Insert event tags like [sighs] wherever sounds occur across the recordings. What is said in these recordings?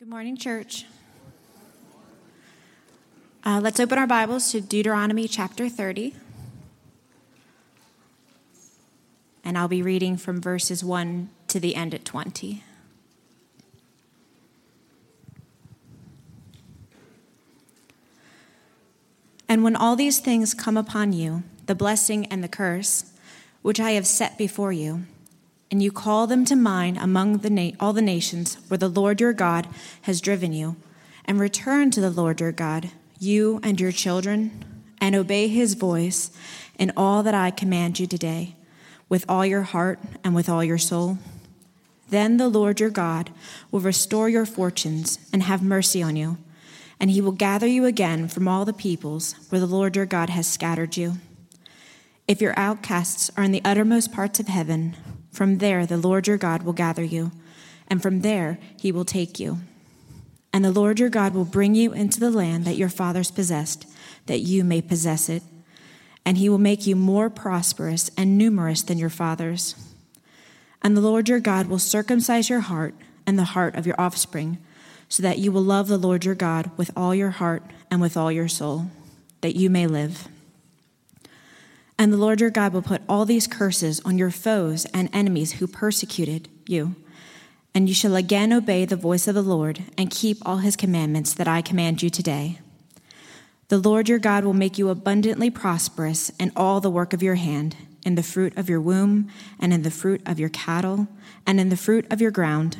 Good morning, church. Uh, let's open our Bibles to Deuteronomy chapter 30. And I'll be reading from verses 1 to the end at 20. And when all these things come upon you, the blessing and the curse, which I have set before you, and you call them to mind among the na- all the nations where the Lord your God has driven you, and return to the Lord your God, you and your children, and obey his voice in all that I command you today, with all your heart and with all your soul. Then the Lord your God will restore your fortunes and have mercy on you, and he will gather you again from all the peoples where the Lord your God has scattered you. If your outcasts are in the uttermost parts of heaven, from there the Lord your God will gather you, and from there he will take you. And the Lord your God will bring you into the land that your fathers possessed, that you may possess it. And he will make you more prosperous and numerous than your fathers. And the Lord your God will circumcise your heart and the heart of your offspring, so that you will love the Lord your God with all your heart and with all your soul, that you may live. And the Lord your God will put all these curses on your foes and enemies who persecuted you. And you shall again obey the voice of the Lord and keep all his commandments that I command you today. The Lord your God will make you abundantly prosperous in all the work of your hand, in the fruit of your womb, and in the fruit of your cattle, and in the fruit of your ground.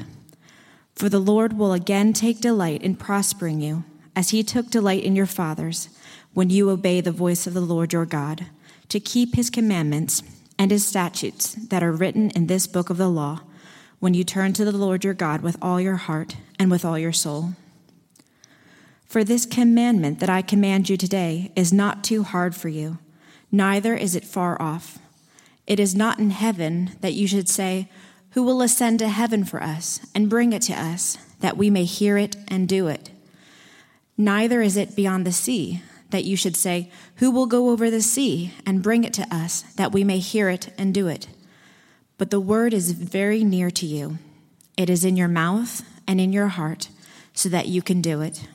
For the Lord will again take delight in prospering you, as he took delight in your fathers, when you obey the voice of the Lord your God, to keep his commandments and his statutes that are written in this book of the law, when you turn to the Lord your God with all your heart and with all your soul. For this commandment that I command you today is not too hard for you, neither is it far off. It is not in heaven that you should say, Who will ascend to heaven for us and bring it to us, that we may hear it and do it? Neither is it beyond the sea that you should say, Who will go over the sea and bring it to us, that we may hear it and do it? But the word is very near to you. It is in your mouth and in your heart, so that you can do it.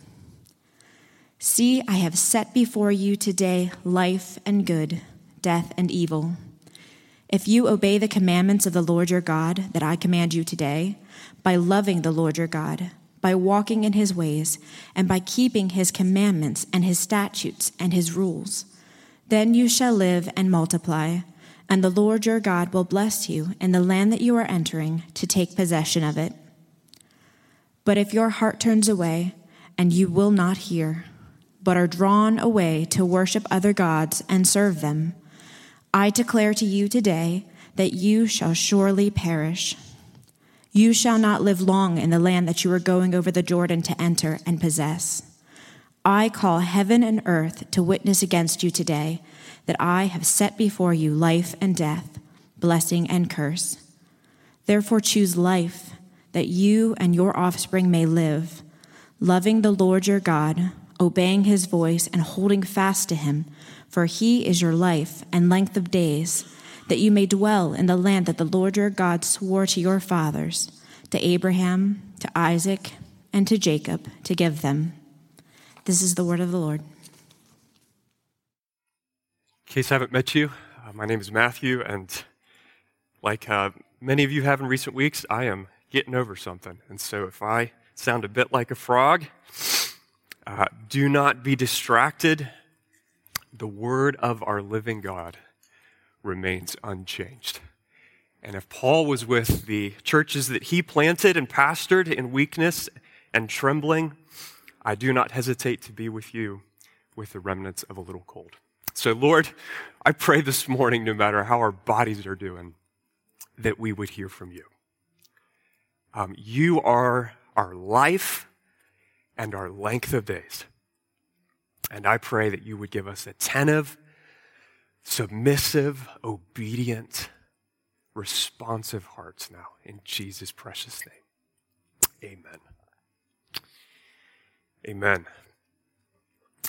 See, I have set before you today life and good, death and evil. If you obey the commandments of the Lord your God that I command you today, by loving the Lord your God, by walking in his ways, and by keeping his commandments and his statutes and his rules, then you shall live and multiply, and the Lord your God will bless you in the land that you are entering to take possession of it. But if your heart turns away, and you will not hear, but are drawn away to worship other gods and serve them, I declare to you today that you shall surely perish. You shall not live long in the land that you are going over the Jordan to enter and possess. I call heaven and earth to witness against you today that I have set before you life and death, blessing and curse. Therefore, choose life, that you and your offspring may live, loving the Lord your God, obeying his voice, and holding fast to him, for he is your life and length of days, that you may dwell in the land that the Lord your God swore to your fathers, to Abraham, to Isaac, and to Jacob, to give them. This is the word of the Lord. In case I haven't met you, uh, my name is Matthew, and like uh, many of you have in recent weeks, I am getting over something. And so if I sound a bit like a frog, uh, do not be distracted. The word of our living God remains unchanged. And if Paul was with the churches that he planted and pastored in weakness and trembling, I do not hesitate to be with you with the remnants of a little cold. So, Lord, I pray this morning, no matter how our bodies are doing, that we would hear from you. Um, you are our life and our length of days. And I pray that you would give us attentive, submissive, obedient, responsive hearts now. In Jesus' precious name. Amen. Amen.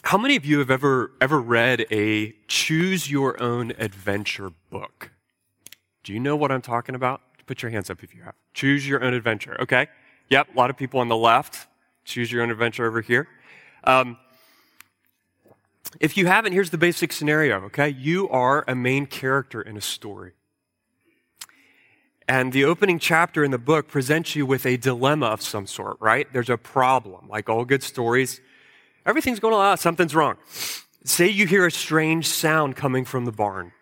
How many of you have ever, ever read a choose your own adventure book? Do you know what I'm talking about? Put your hands up if you have. Choose your own adventure. Okay. Yep. A lot of people on the left. choose your own adventure over here. Um, if you haven't, here's the basic scenario, okay? You are a main character in a story. And the opening chapter in the book presents you with a dilemma of some sort, right? There's a problem. Like all good stories, everything's going on, something's wrong. Say you hear a strange sound coming from the barn.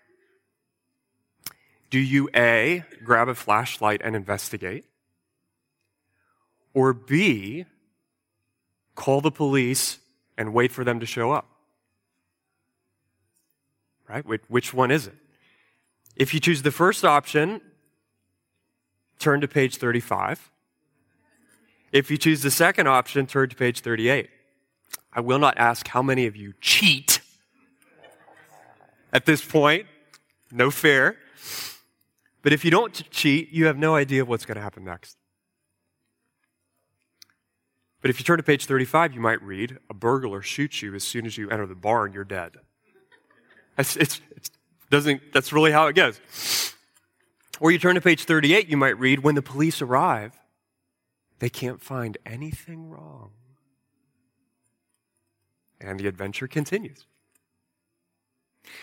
Do you A, grab a flashlight and investigate? Or B, call the police and wait for them to show up? Right? Which one is it? If you choose the first option, turn to page 35. If you choose the second option, turn to page 38. I will not ask how many of you cheat at this point. No fair. But if you don't cheat, you have no idea what's going to happen next. But if you turn to page 35, you might read a burglar shoots you as soon as you enter the barn, you're dead. It's, it's, it's doesn't, that's really how it goes. Or you turn to page 38, you might read, when the police arrive, they can't find anything wrong. And the adventure continues.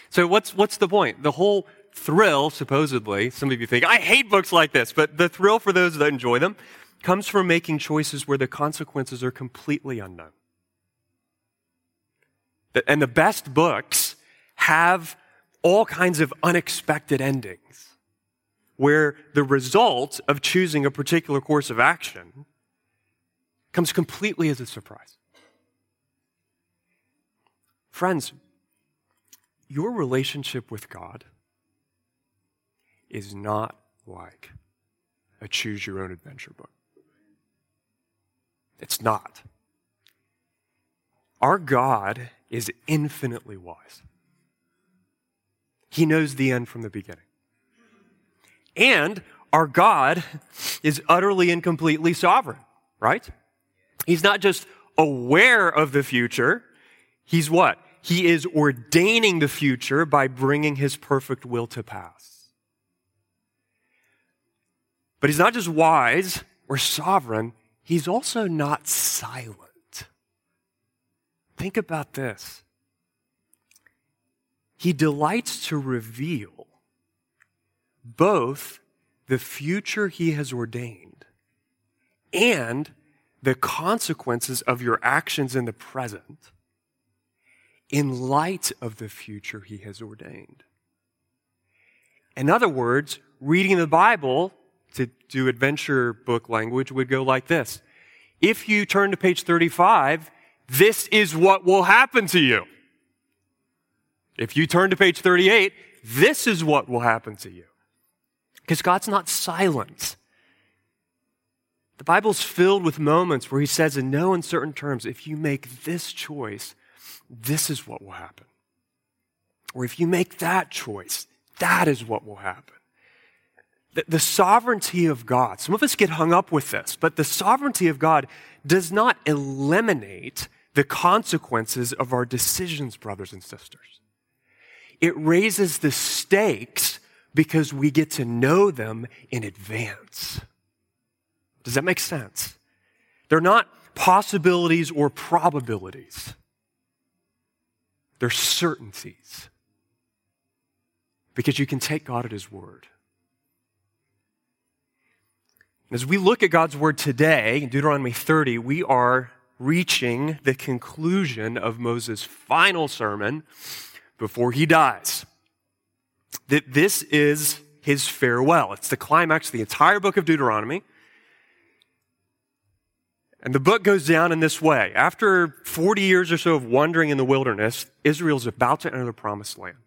So what's, what's the point? The whole thrill, supposedly, some of you think, I hate books like this, but the thrill for those that enjoy them comes from making choices where the consequences are completely unknown. And the best books have all kinds of unexpected endings where the result of choosing a particular course of action comes completely as a surprise. Friends, your relationship with God is not like a choose your own adventure book. It's not. Our God is infinitely wise. He knows the end from the beginning. And our God is utterly and completely sovereign, right? He's not just aware of the future. He's what? He is ordaining the future by bringing his perfect will to pass. But he's not just wise or sovereign, he's also not silent. Think about this. He delights to reveal both the future he has ordained and the consequences of your actions in the present in light of the future he has ordained. In other words, reading the Bible to do adventure book language would go like this. If you turn to page 35, this is what will happen to you. If you turn to page 38, this is what will happen to you. Because God's not silent. The Bible's filled with moments where he says in no uncertain terms, if you make this choice, this is what will happen. Or if you make that choice, that is what will happen. The, the sovereignty of God, some of us get hung up with this, but the sovereignty of God does not eliminate the consequences of our decisions, brothers and sisters. It raises the stakes because we get to know them in advance. Does that make sense? They're not possibilities or probabilities. They're certainties. Because you can take God at His word. As we look at God's word today, in Deuteronomy 30, we are reaching the conclusion of Moses' final sermon before he dies. That this is his farewell. It's the climax of the entire book of Deuteronomy. And the book goes down in this way. After 40 years or so of wandering in the wilderness, Israel's about to enter the promised land.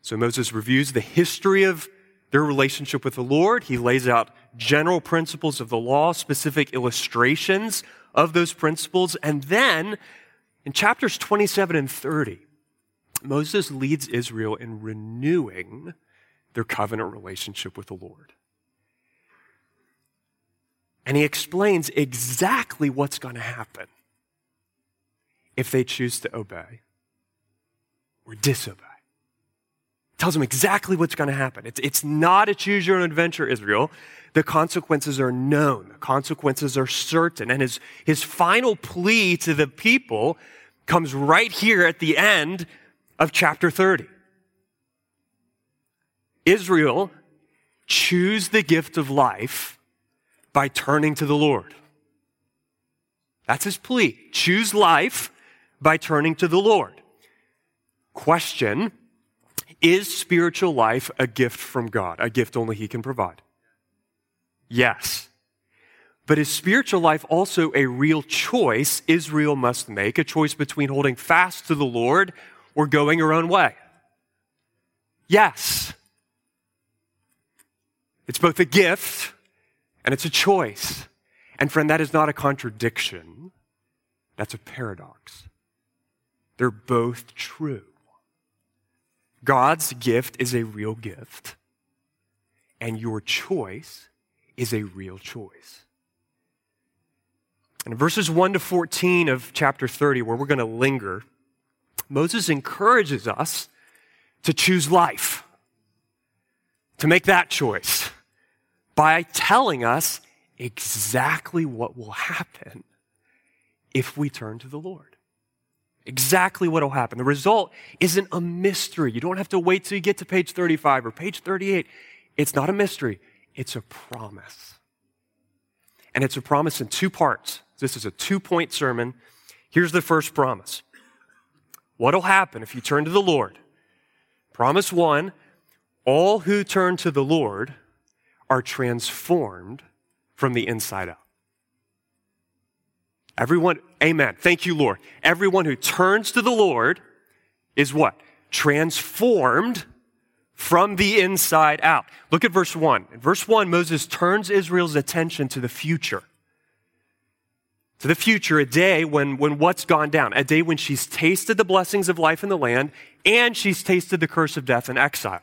So Moses reviews the history of their relationship with the Lord. He lays out general principles of the law, specific illustrations of those principles. And then in chapters 27 and 30, Moses leads Israel in renewing their covenant relationship with the Lord. And he explains exactly what's going to happen if they choose to obey or disobey. tells them exactly what's going to happen. It's, it's not a choose your own adventure, Israel. The consequences are known. The consequences are certain. And his, his final plea to the people comes right here at the end of chapter 30. Israel, choose the gift of life by turning to the Lord. That's his plea. Choose life by turning to the Lord. Question Is spiritual life a gift from God? A gift only he can provide? Yes. But is spiritual life also a real choice Israel must make? A choice between holding fast to the Lord or going our own way? Yes. It's both a gift and it's a choice. And friend, that is not a contradiction. That's a paradox. They're both true. God's gift is a real gift, and your choice is a real choice. And in verses 1 to 14 of chapter 30, where we're going to linger, Moses encourages us to choose life, to make that choice by telling us exactly what will happen if we turn to the Lord. Exactly what will happen. The result isn't a mystery. You don't have to wait till you get to page 35 or page 38. It's not a mystery. It's a promise. And it's a promise in two parts. This is a two point sermon. Here's the first promise. What will happen if you turn to the Lord? Promise one all who turn to the Lord are transformed from the inside out. Everyone, amen. Thank you, Lord. Everyone who turns to the Lord is what? Transformed from the inside out. Look at verse 1. In verse 1, Moses turns Israel's attention to the future. To the future, a day when, when what's gone down? A day when she's tasted the blessings of life in the land and she's tasted the curse of death and exile.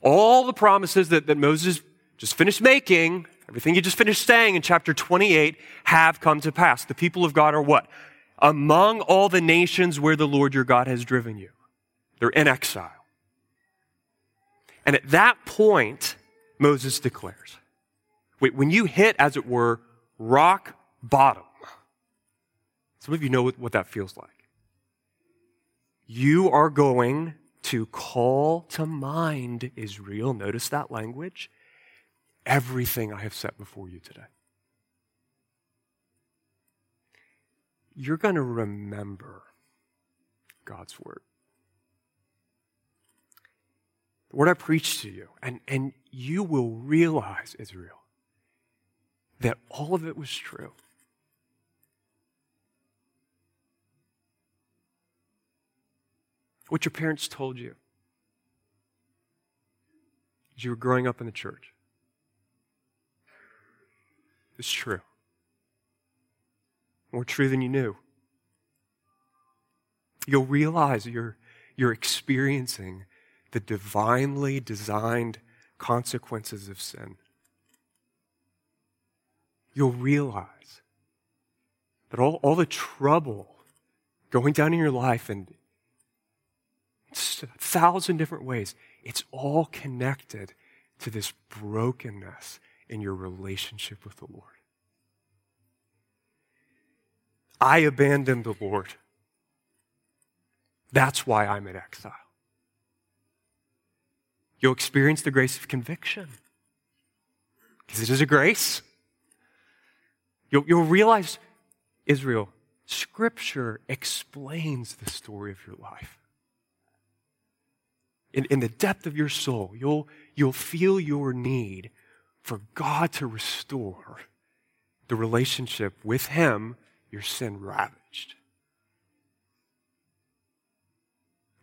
All the promises that, that Moses just finished making, everything he just finished saying in chapter 28 have come to pass. The people of God are what? Among all the nations where the Lord your God has driven you. They're in exile. And at that point, Moses declares, wait, when you hit, as it were, rock bottom, some of you know what, that feels like. You are going to call to mind, Israel, notice that language, everything I have set before you today. You're going to remember God's word. The word I preach to you, and, and you will realize, Israel, that all of it was true. What your parents told you as you were growing up in the church. It's true. More true than you knew. You'll realize you're, you're experiencing the divinely designed consequences of sin. You'll realize that all, all the trouble going down in your life and thousand different ways. It's all connected to this brokenness in your relationship with the Lord. I abandoned the Lord. That's why I'm in exile. You'll experience the grace of conviction because it is a grace. You'll, you'll realize, Israel, Scripture explains the story of your life in, in the depth of your soul, you'll, you'll feel your need for God to restore the relationship with Him your sin ravaged.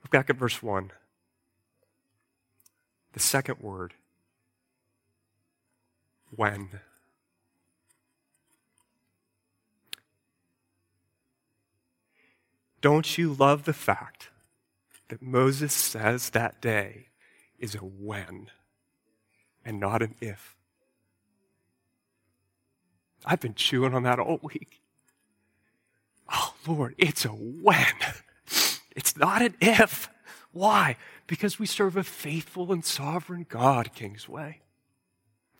Look back at verse 1. The second word, when. Don't you love the fact that Moses says that day is a when and not an if. I've been chewing on that all week. Oh, Lord, it's a when. It's not an if. Why? Because we serve a faithful and sovereign God, Kingsway.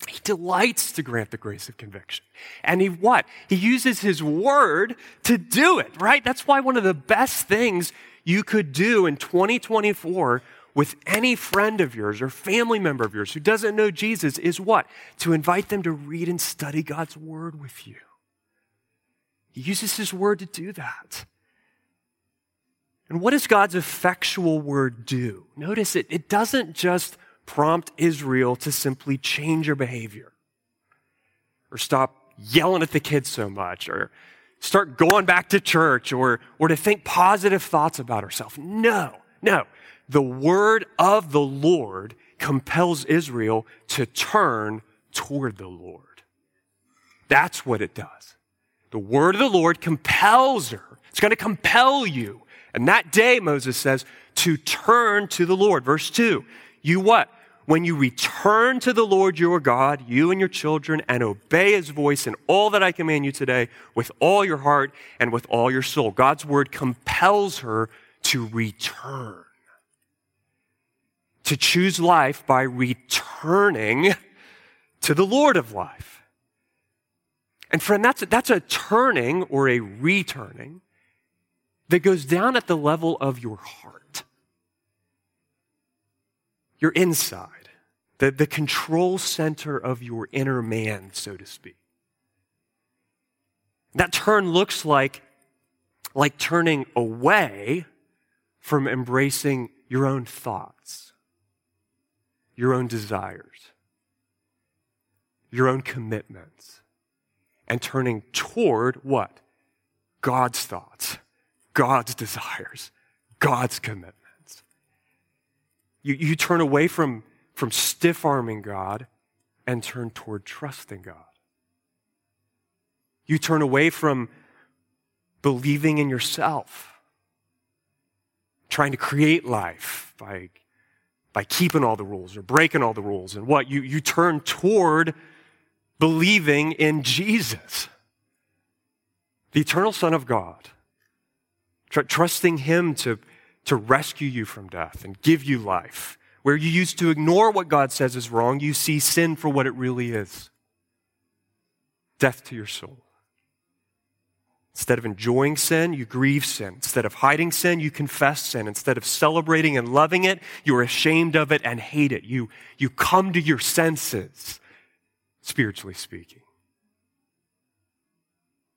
He delights to grant the grace of conviction. And he what? He uses his word to do it, right? That's why one of the best things you could do in 2024 with any friend of yours or family member of yours who doesn't know Jesus is what? To invite them to read and study God's word with you. He uses his word to do that. And what does God's effectual word do? Notice it, it doesn't just prompt Israel to simply change your behavior or stop yelling at the kids so much or start going back to church or, or to think positive thoughts about ourselves. No, no. The word of the Lord compels Israel to turn toward the Lord. That's what it does. The word of the Lord compels her. It's going to compel you. And that day, Moses says, to turn to the Lord. Verse 2. You what? When you return to the Lord your God, you and your children, and obey his voice in all that I command you today with all your heart and with all your soul. God's word compels her to return. To choose life by returning to the Lord of life. And friend, that's a, that's a turning or a returning that goes down at the level of your heart. Your inside the, the control center of your inner man, so to speak. That turn looks like, like turning away from embracing your own thoughts, your own desires, your own commitments, and turning toward what? God's thoughts, God's desires, God's commitments. You, you turn away from from stiff arming God and turn toward trusting God. You turn away from believing in yourself, trying to create life by, by keeping all the rules or breaking all the rules. And what? You, you turn toward believing in Jesus, the eternal Son of God, tr- trusting Him to, to rescue you from death and give you life where you used to ignore what God says is wrong, you see sin for what it really is death to your soul. Instead of enjoying sin, you grieve sin. Instead of hiding sin, you confess sin. Instead of celebrating and loving it, you're ashamed of it and hate it. You, you come to your senses, spiritually speaking.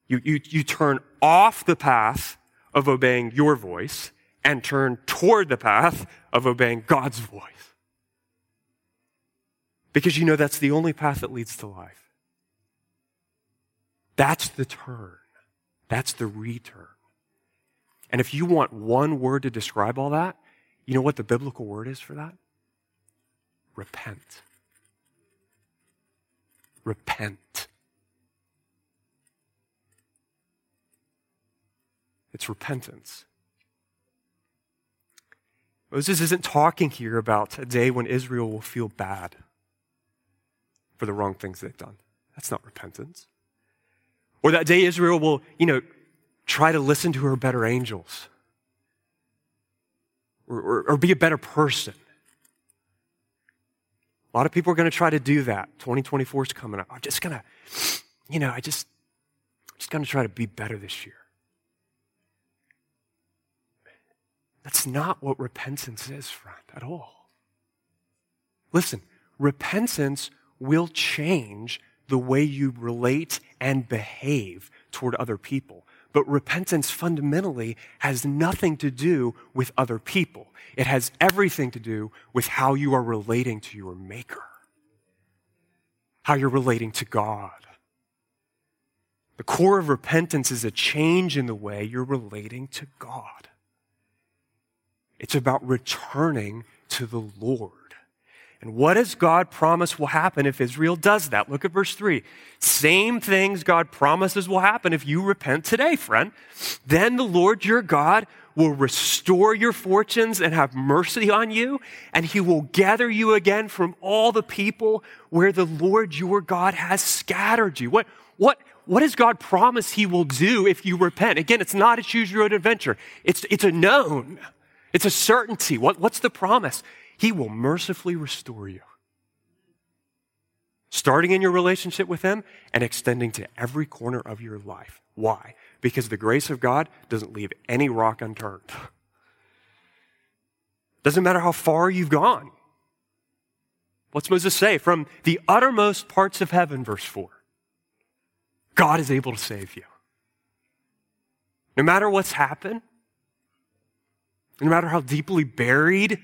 You, you, you turn off the path of obeying your voice and turn toward the path of obeying God's voice. Because you know that's the only path that leads to life. That's the turn. That's the return. And if you want one word to describe all that, you know what the biblical word is for that? Repent. Repent. It's repentance. Moses isn't talking here about a day when Israel will feel bad for the wrong things they've done. That's not repentance. Or that day Israel will, you know, try to listen to her better angels or, or, or be a better person. A lot of people are going to try to do that. 2024 is coming up. I'm just going to, you know, I just, I'm just going to try to be better this year. That's not what repentance is, friend, at all. Listen, repentance will change the way you relate and behave toward other people. But repentance fundamentally has nothing to do with other people. It has everything to do with how you are relating to your Maker, how you're relating to God. The core of repentance is a change in the way you're relating to God. It's about returning to the Lord. And what does God promise will happen if Israel does that? Look at verse 3. Same things God promises will happen if you repent today, friend. Then the Lord your God will restore your fortunes and have mercy on you, and he will gather you again from all the people where the Lord your God has scattered you. What, what, what does God promise he will do if you repent? Again, it's not a choose your own adventure. It's, it's a known. It's a certainty. What, what's the promise? He will mercifully restore you. Starting in your relationship with Him and extending to every corner of your life. Why? Because the grace of God doesn't leave any rock unturned. Doesn't matter how far you've gone. What's Moses say? From the uttermost parts of heaven, verse 4, God is able to save you. No matter what's happened, no matter how deeply buried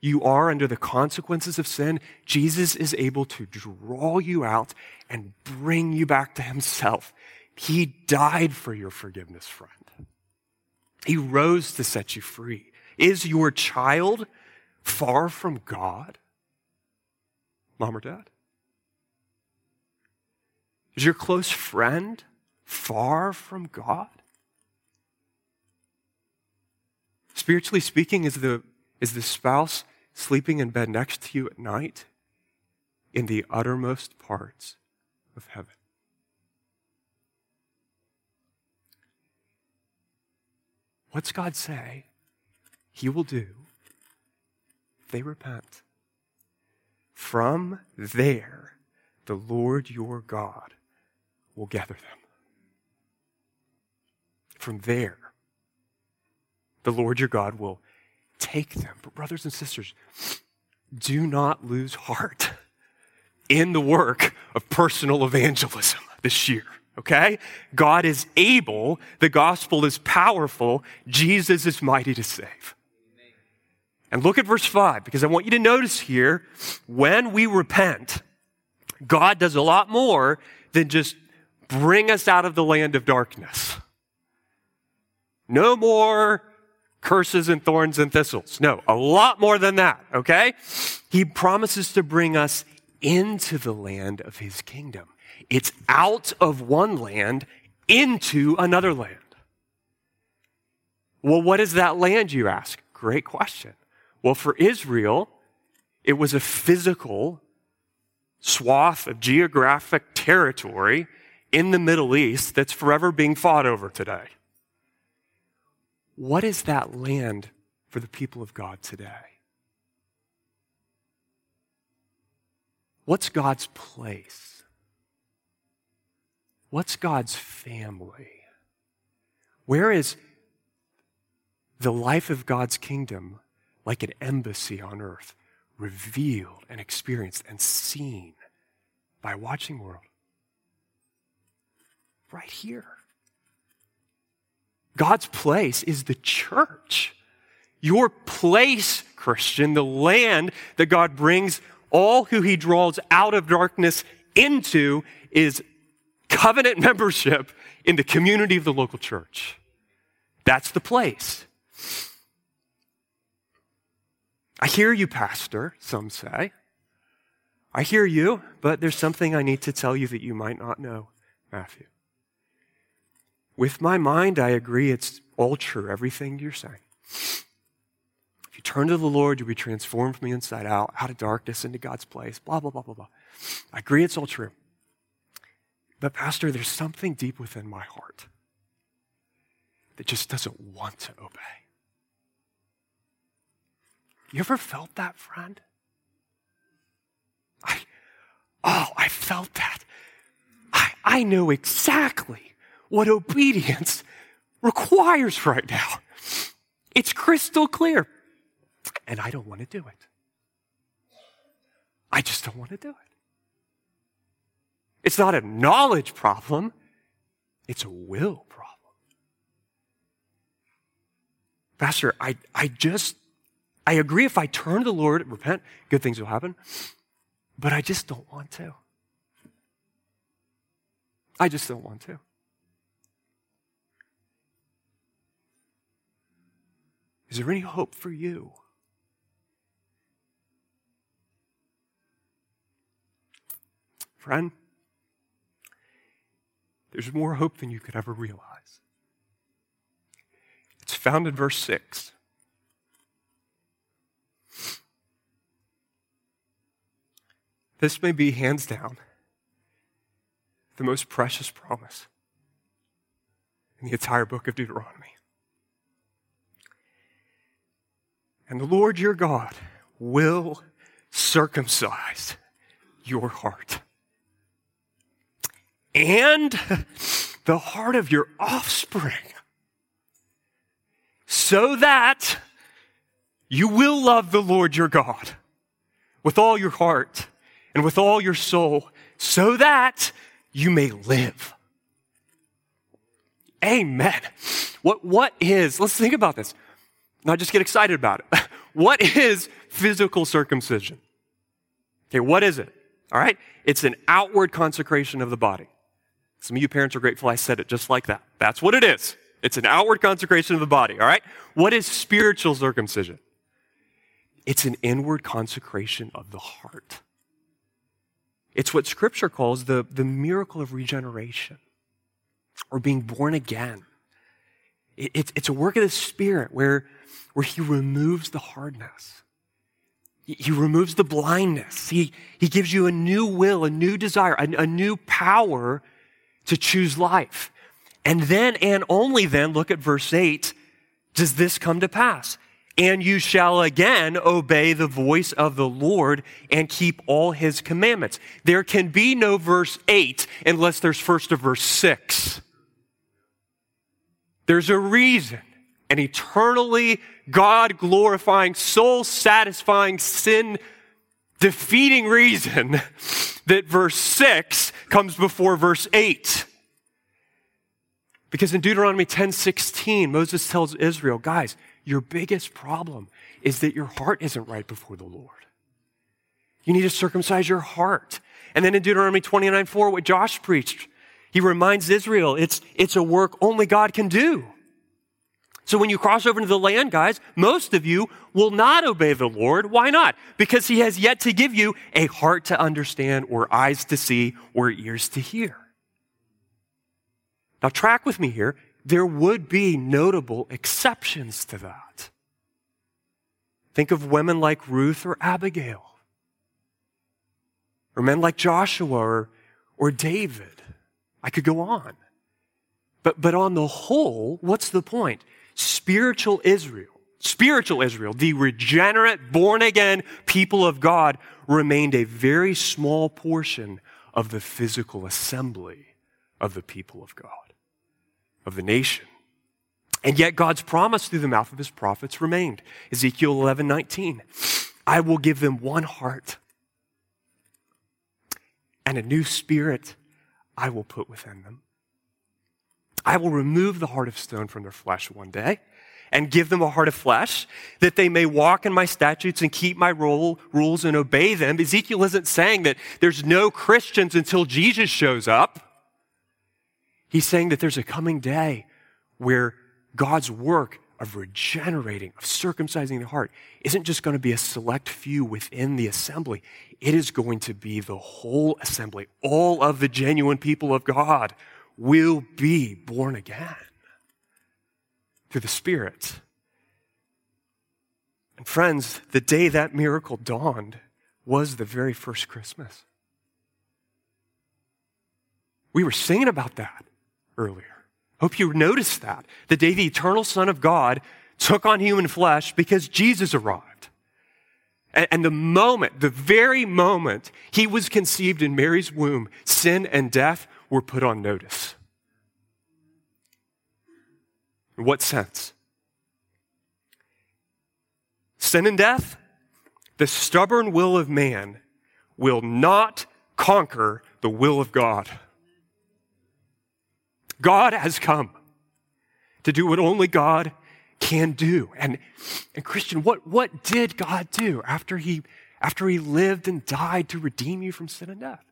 you are under the consequences of sin, Jesus is able to draw you out and bring you back to himself. He died for your forgiveness, friend. He rose to set you free. Is your child far from God? Mom or dad? Is your close friend far from God? Spiritually speaking, is the, is the spouse sleeping in bed next to you at night in the uttermost parts of heaven? What's God say He will do they repent? From there, the Lord your God will gather them. From there, the Lord your God will take them. But, brothers and sisters, do not lose heart in the work of personal evangelism this year. Okay? God is able, the gospel is powerful, Jesus is mighty to save. And look at verse 5, because I want you to notice here when we repent, God does a lot more than just bring us out of the land of darkness. No more curses and thorns and thistles. No, a lot more than that, okay? He promises to bring us into the land of his kingdom. It's out of one land into another land. Well, what is that land, you ask? Great question. Well, for Israel, it was a physical swath of geographic territory in the Middle East that's forever being fought over today. What is that land for the people of God today? What's God's place? What's God's family? Where is the life of God's kingdom like an embassy on earth, revealed and experienced and seen by a watching world? Right here. God's place is the church. Your place, Christian, the land that God brings all who he draws out of darkness into is covenant [laughs] membership in the community of the local church. That's the place. I hear you, Pastor, some say. I hear you, but there's something I need to tell you that you might not know, Matthew. With my mind, I agree it's all true, everything you're saying. If you turn to the Lord, you'll be transformed from the inside out, out of darkness into God's place, blah, blah, blah, blah, blah. I agree it's all true. But, Pastor, there's something deep within my heart that just doesn't want to obey. You ever felt that, friend? I, oh, I felt that. I, I know exactly what obedience requires right now. It's crystal clear. And I don't want to do it. I just don't want to do it. It's not a knowledge problem, it's a will problem. Pastor, I, I just, I agree if I turn to the Lord, and repent, good things will happen, but I just don't want to. I just don't want to. Is there any hope for you? Friend, there's more hope than you could ever realize. It's found in verse 6. This may be, hands down, the most precious promise in the entire book of Deuteronomy. And the Lord your God will circumcise your heart and the heart of your offspring, so that you will love the Lord your God with all your heart and with all your soul, so that you may live. Amen. What, what is, let's think about this. Not just get excited about it. [laughs] What is physical circumcision? Okay, what is it? All right? It's an outward consecration of the body. Some of you parents are grateful I said it just like that. That's what it is. It's an outward consecration of the body, all right? What is spiritual circumcision? It's an inward consecration of the heart. It's what scripture calls the, the miracle of regeneration or being born again. It, it, it's a work of the Spirit where where he removes the hardness. He removes the blindness. He, he gives you a new will, a new desire, a, a new power to choose life. And then, and only then, look at verse 8, does this come to pass? And you shall again obey the voice of the Lord and keep all his commandments. There can be no verse 8 unless there's first a verse 6. There's a reason an eternally God glorifying, soul satisfying, sin defeating reason [laughs] that verse 6 comes before verse 8. Because in Deuteronomy 10 16, Moses tells Israel, guys, your biggest problem is that your heart isn't right before the Lord. You need to circumcise your heart. And then in Deuteronomy 29 4, what Josh preached, he reminds Israel it's, it's a work only God can do. So when you cross over into the land, guys, most of you will not obey the Lord. Why not? Because he has yet to give you a heart to understand or eyes to see or ears to hear. Now track with me here. There would be notable exceptions to that. Think of women like Ruth or Abigail, or men like Joshua or, or David. I could go on. But, but on the whole, what's the point? spiritual Israel, spiritual Israel, the regenerate, born again people of God, remained a very small portion of the physical assembly of the people of God, of the nation. And yet God's promise through the mouth of his prophets remained. Ezekiel 11, 19. I will give them one heart and a new spirit I will put within them. I will remove the heart of stone from their flesh one day and give them a heart of flesh that they may walk in my statutes and keep my rule, rules and obey them. Ezekiel isn't saying that there's no Christians until Jesus shows up. He's saying that there's a coming day where God's work of regenerating, of circumcising the heart, isn't just going to be a select few within the assembly. It is going to be the whole assembly, all of the genuine people of God will be born again through the Spirit. And friends, the day that miracle dawned was the very first Christmas. We were singing about that earlier. Hope you noticed that. The day the eternal Son of God took on human flesh because Jesus arrived. And, the moment, the very moment he was conceived in Mary's womb, sin and death were put on notice. In what sense? Sin and death, the stubborn will of man will not conquer the will of God. God has come to do what only God can do. And, and Christian, what, what did God do after he, after he lived and died to redeem you from sin and death?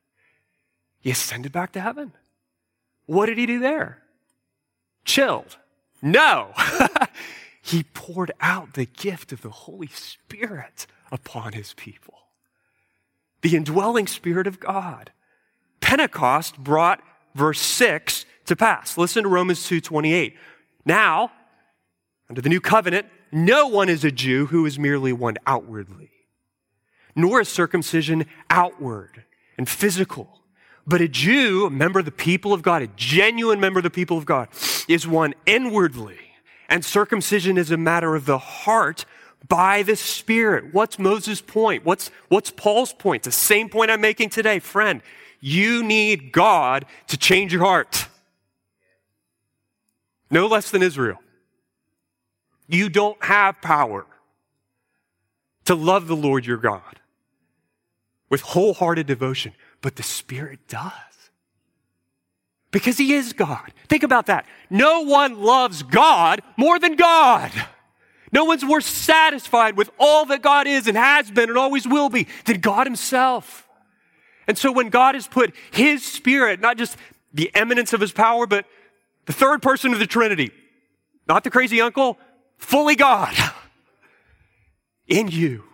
He ascended back to heaven. What did he do there? Chilled. No. [laughs] he poured out the gift of the Holy Spirit upon his people. The indwelling Spirit of God. Pentecost brought verse 6 to pass. Listen to Romans 2:28. Now, under the new covenant, no one is a Jew who is merely one outwardly, nor is circumcision outward and physical but a Jew, a member of the people of God, a genuine member of the people of God, is one inwardly. And circumcision is a matter of the heart by the Spirit. What's Moses' point? What's, what's Paul's point? The same point I'm making today. Friend, you need God to change your heart. No less than Israel. You don't have power to love the Lord your God with wholehearted devotion, but the Spirit does. Because He is God. Think about that. No one loves God more than God. No one's more satisfied with all that God is and has been and always will be than God Himself. And so when God has put His Spirit, not just the immanence of His power, but the third person of the Trinity, not the crazy uncle, fully God, in you,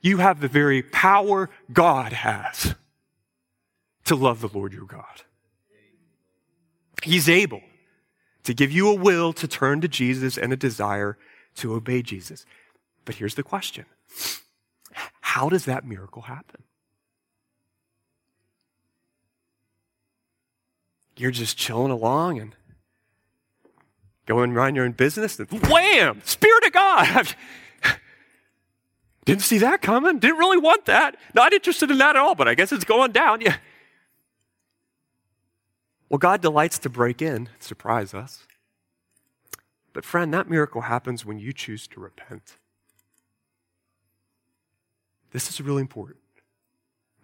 you have the very power God has to love the Lord your God. He's able to give you a will to turn to Jesus and a desire to obey Jesus. But here's the question How does that miracle happen? You're just chilling along and going around your own business, and wham! Spirit of God! [laughs] Didn't see that coming. Didn't really want that. Not interested in that at all, but I guess it's going down. Yeah. Well, God delights to break in, surprise us. But, friend, that miracle happens when you choose to repent. This is really important.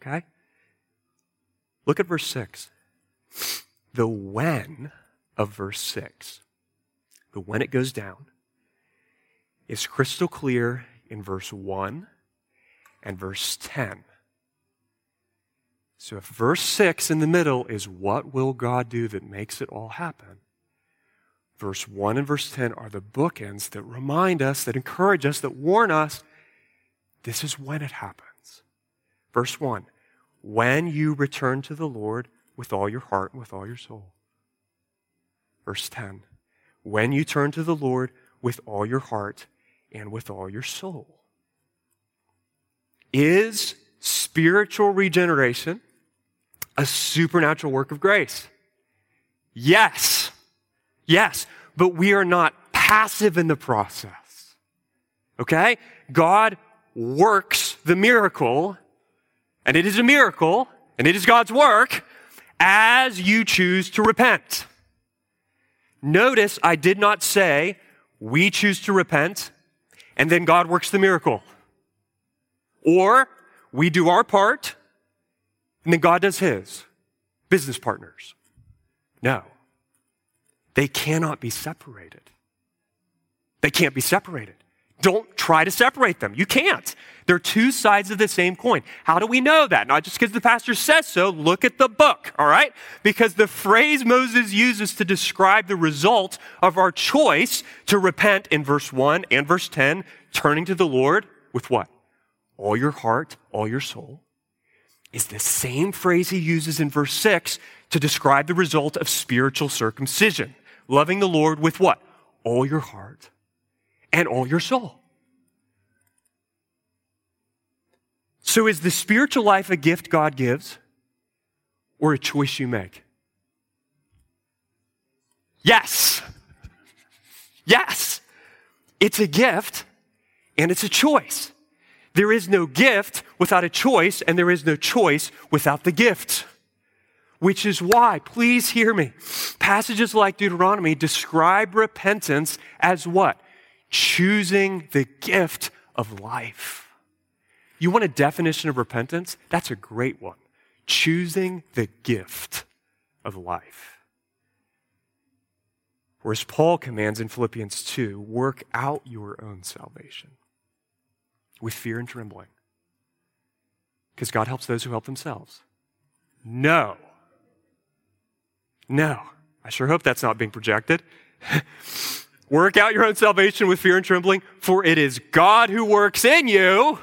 Okay? Look at verse 6. The when of verse 6, the when it goes down, is crystal clear in verse 1 and verse 10. So if verse 6 in the middle is what will God do that makes it all happen, verse 1 and verse 10 are the bookends that remind us, that encourage us, that warn us this is when it happens. Verse 1 When you return to the Lord with all your heart with all your soul. Verse 10 When you turn to the Lord with all your heart and with all your soul. Is spiritual regeneration a supernatural work of grace? Yes. Yes. But we are not passive in the process. Okay? God works the miracle, and it is a miracle, and it is God's work as you choose to repent. Notice I did not say we choose to repent and then God works the miracle. Or we do our part and then God does his. Business partners. No. They cannot be separated. They can't be separated. Don't try to separate them. You can't. They're two sides of the same coin. How do we know that? Not just because the pastor says so. Look at the book, all right? Because the phrase Moses uses to describe the result of our choice to repent in verse 1 and verse 10, turning to the Lord with what? All your heart, all your soul, is the same phrase he uses in verse 6 to describe the result of spiritual circumcision. Loving the Lord with what? All your heart and all your soul. So, is the spiritual life a gift God gives or a choice you make? Yes. Yes. It's a gift and it's a choice. There is no gift without a choice, and there is no choice without the gift. Which is why, please hear me, passages like Deuteronomy describe repentance as what? choosing the gift of life. You want a definition of repentance? That's a great one. Choosing the gift of life. Whereas Paul commands in Philippians 2 work out your own salvation with fear and trembling. Because God helps those who help themselves. No. No. I sure hope that's not being projected. [laughs] Work out your own salvation with fear and trembling, for it is God who works in you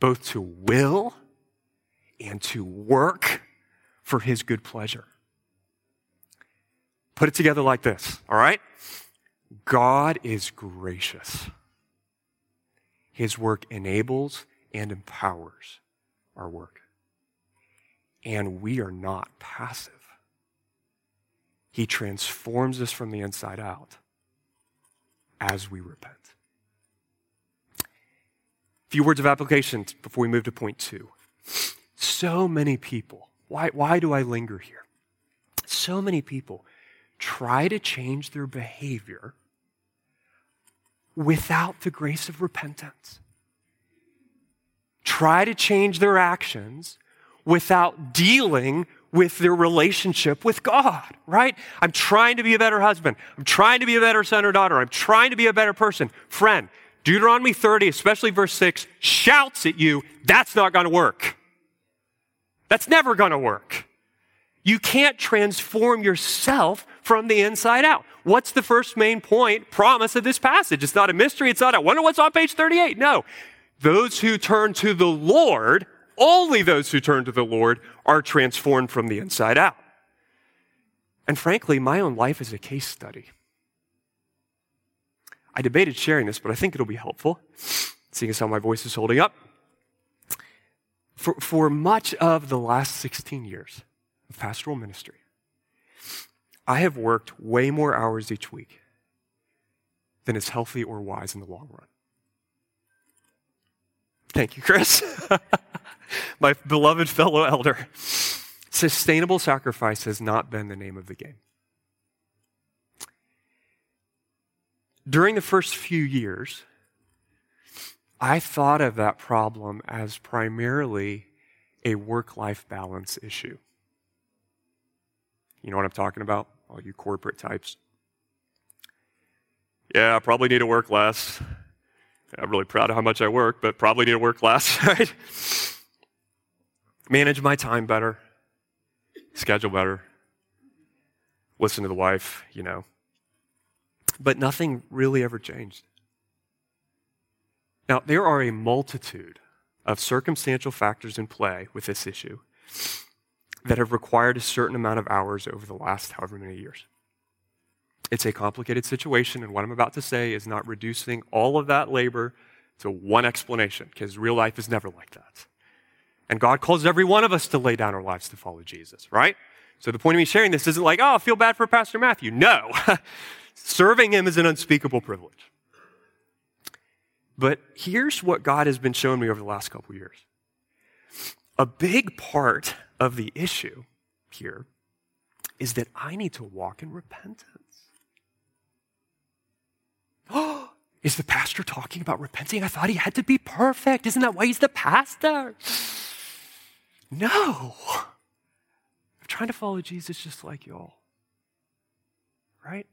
both to will and to work for his good pleasure. Put it together like this, all right? God is gracious. His work enables and empowers our work. And we are not passive. He transforms us from the inside out as we repent. Few words of application before we move to point two. So many people, why, why do I linger here? So many people try to change their behavior without the grace of repentance. Try to change their actions without dealing with their relationship with God, right? I'm trying to be a better husband. I'm trying to be a better son or daughter. I'm trying to be a better person. Friend, Deuteronomy 30, especially verse 6, shouts at you, that's not going to work. That's never going to work. You can't transform yourself from the inside out. What's the first main point, promise of this passage? It's not a mystery. It's not, I wonder what's on page 38. No. Those who turn to the Lord, only those who turn to the Lord, are transformed from the inside out. And frankly, my own life is a case study. I debated sharing this, but I think it'll be helpful, seeing as how my voice is holding up. For, for much of the last 16 years of pastoral ministry, I have worked way more hours each week than is healthy or wise in the long run. Thank you, Chris. [laughs] My beloved fellow elder. Sustainable sacrifice has not been the name of the game. During the first few years, I thought of that problem as primarily a work life balance issue. You know what I'm talking about? All you corporate types. Yeah, I probably need to work less. I'm really proud of how much I work, but probably need to work less, [laughs] right? Manage my time better, schedule better, listen to the wife, you know. But nothing really ever changed. Now, there are a multitude of circumstantial factors in play with this issue that have required a certain amount of hours over the last however many years. It's a complicated situation, and what I'm about to say is not reducing all of that labor to one explanation, because real life is never like that. And God calls every one of us to lay down our lives to follow Jesus, right? So the point of me sharing this isn't like, oh, I feel bad for Pastor Matthew. No. [laughs] Serving him is an unspeakable privilege. But here's what God has been showing me over the last couple years. A big part of the issue here is that I need to walk in repentance. Oh, [gasps] is the pastor talking about repenting? I thought he had to be perfect. Isn't that why he's the pastor? No. I'm trying to follow Jesus just like y'all. Right?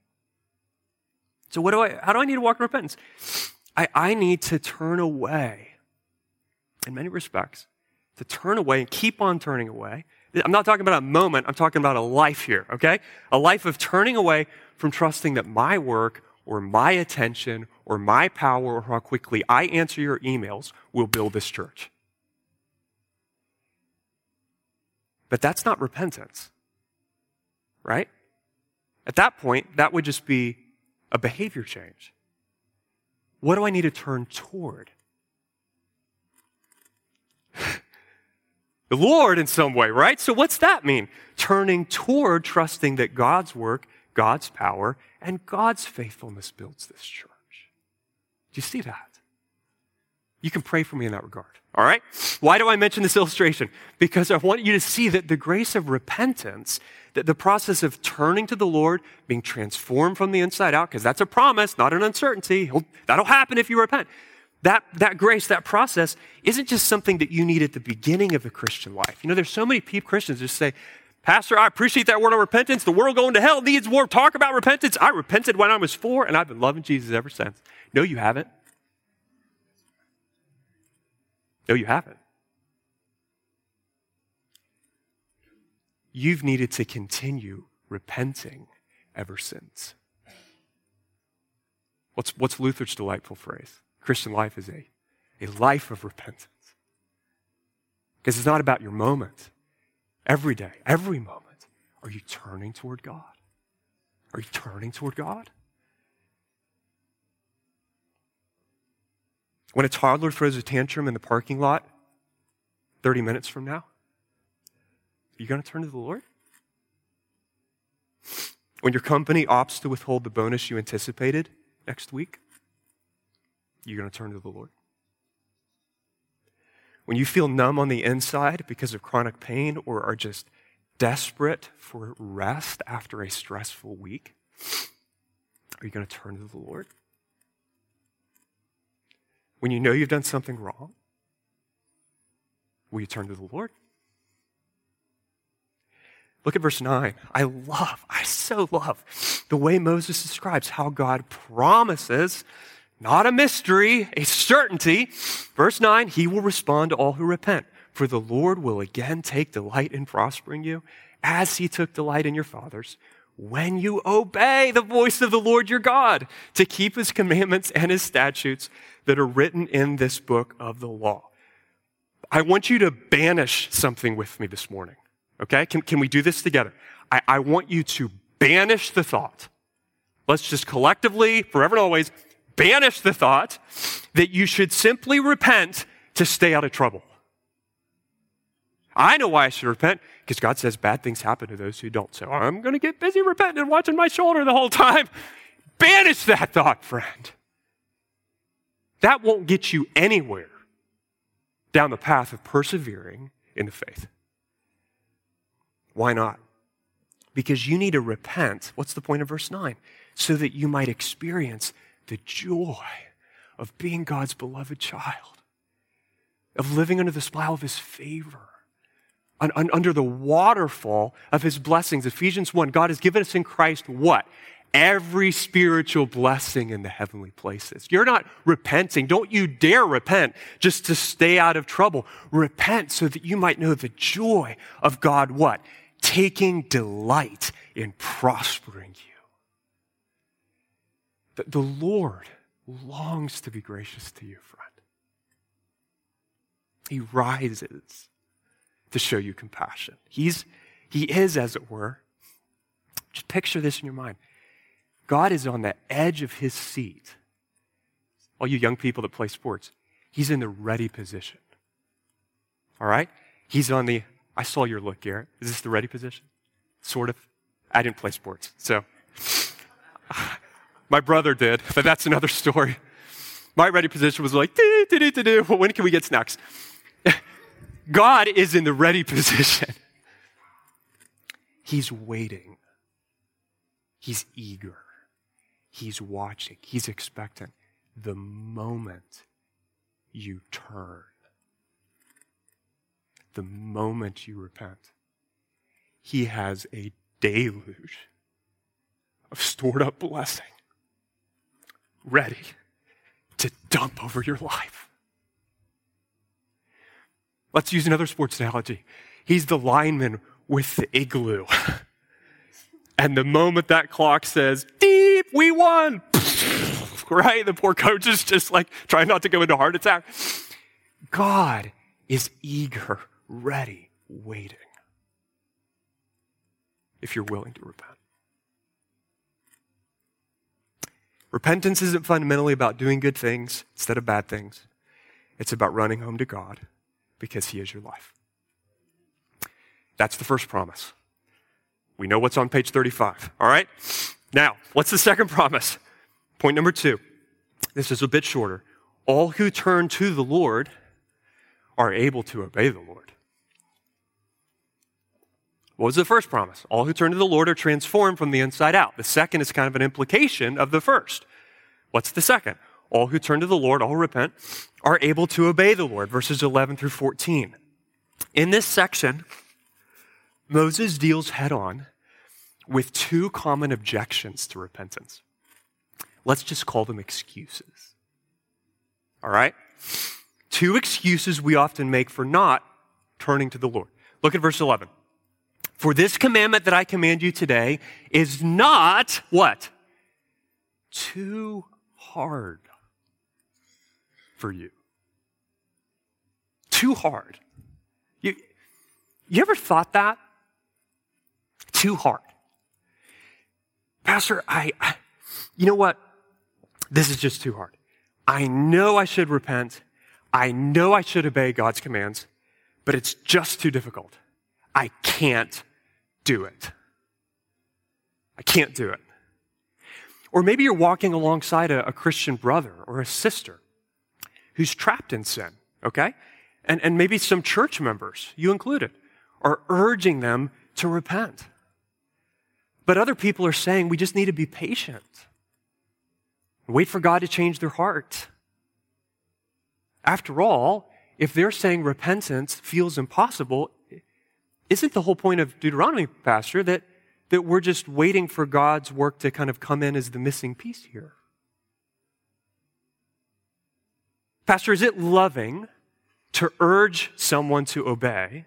So what do I how do I need to walk in repentance? I, I need to turn away in many respects, to turn away and keep on turning away. I'm not talking about a moment, I'm talking about a life here, okay? A life of turning away from trusting that my work or my attention or my power or how quickly I answer your emails will build this church. But that's not repentance, right? At that point, that would just be a behavior change. What do I need to turn toward? the [laughs] Lord in some way, right? So what's that mean? Turning toward trusting that God's work, God's power, and God's faithfulness builds this church. Do you see that? You can pray for me in that regard. All right? Why do I mention this illustration? Because I want you to see that the grace of repentance, that the process of turning to the Lord, being transformed from the inside out, because that's a promise, not an uncertainty. That'll happen if you repent. That, that grace, that process, isn't just something that you need at the beginning of the Christian life. You know, there's so many people, Christians just say, Pastor, I appreciate that word on repentance. The world going to hell needs more talk about repentance. I repented when I was four, and I've been loving Jesus ever since. No, you haven't. No, you haven't. You've needed to continue repenting ever since. What's, what's Luther's delightful phrase? Christian life is a, a life of repentance. Because it's not about your moment. Every day, every moment, are you turning toward God? Are you turning toward God? When a toddler throws a tantrum in the parking lot 30 minutes from now, are you going to turn to the Lord? When your company opts to withhold the bonus you anticipated next week, you're going to turn to the Lord. when you feel numb on the inside because of chronic pain or are just desperate for rest after a stressful week, are you going to turn to the Lord? When you know you've done something wrong, will you turn to the Lord? Look at verse 9. I love, I so love the way Moses describes how God promises, not a mystery, a certainty. Verse 9, he will respond to all who repent, for the Lord will again take delight in prospering you, as he took delight in your fathers, when you obey the voice of the Lord your God to keep his commandments and his statutes that are written in this book of the law. I want you to banish something with me this morning. Okay? Can, can we do this together? I, I want you to banish the thought. Let's just collectively, forever and always, banish the thought that you should simply repent to stay out of trouble. I know why I should repent because God says bad things happen to those who don't. So I'm going to get busy repenting and watching my shoulder the whole time. Banish that thought, friend. That won't get you anywhere down the path of persevering in the faith. Why not? Because you need to repent. What's the point of verse 9? So that you might experience the joy of being God's beloved child, of living under the smile of his favor, un- un- under the waterfall of his blessings. Ephesians 1 God has given us in Christ what? Every spiritual blessing in the heavenly places. You're not repenting. Don't you dare repent just to stay out of trouble. Repent so that you might know the joy of God what? taking delight in prospering you. The, the Lord longs to be gracious to you, friend. He rises to show you compassion. He's, he is, as it were, just picture this in your mind. God is on the edge of his seat. All you young people that play sports, he's in the ready position. All right? He's on the I saw your look, Garrett. Is this the ready position? Sort of. I didn't play sports, so. [sighs] My brother did, but that's another story. My ready position was like, dee, dee, dee, dee, when can we get snacks? God is in the ready position. He's waiting. He's eager. He's watching. He's expectant. The moment you turn the moment you repent. He has a deluge of stored up blessing ready to dump over your life. Let's use another sports analogy. He's the lineman with the igloo. [laughs] And the moment that clock says, deep, we won, [laughs] right? The poor coach is just like trying not to go into heart attack. God is eager ready, waiting. If you're willing to repent. Repentance isn't fundamentally about doing good things instead of bad things. It's about running home to God because He is your life. That's the first promise. We know what's on page 35. All right? Now, what's the second [laughs] promise? Point number two. This is a bit shorter. All who turn to the Lord are able to obey the Lord. What was the first promise? All who turn to the Lord are transformed from the inside out. The second is kind of an implication of the first. What's the second? All who turn to the Lord, all repent, are able to obey the Lord. Verses 11 through 14. In this section, Moses deals head on with two common objections to repentance. Let's just call them excuses. All right? Two excuses we often make for not turning to the Lord. Look at verse 11. For this commandment that I command you today is not what? Too hard for you. Too hard. You, you ever thought that? Too hard. Pastor, I, I, you know what? This is just too hard. I know I should repent. I know I should obey God's commands, but it's just too difficult. I can't do it. I can't do it. Or maybe you're walking alongside a, a Christian brother or a sister who's trapped in sin, okay? and, and maybe some church members, you included, are urging them to repent. But other people are saying we just need to be patient. Wait for God to change their heart. After all, if they're saying repentance feels impossible, isn't the whole point of Deuteronomy, Pastor, that, that we're just waiting for God's work to kind of come in as the missing piece here? Pastor, is it loving to urge someone to obey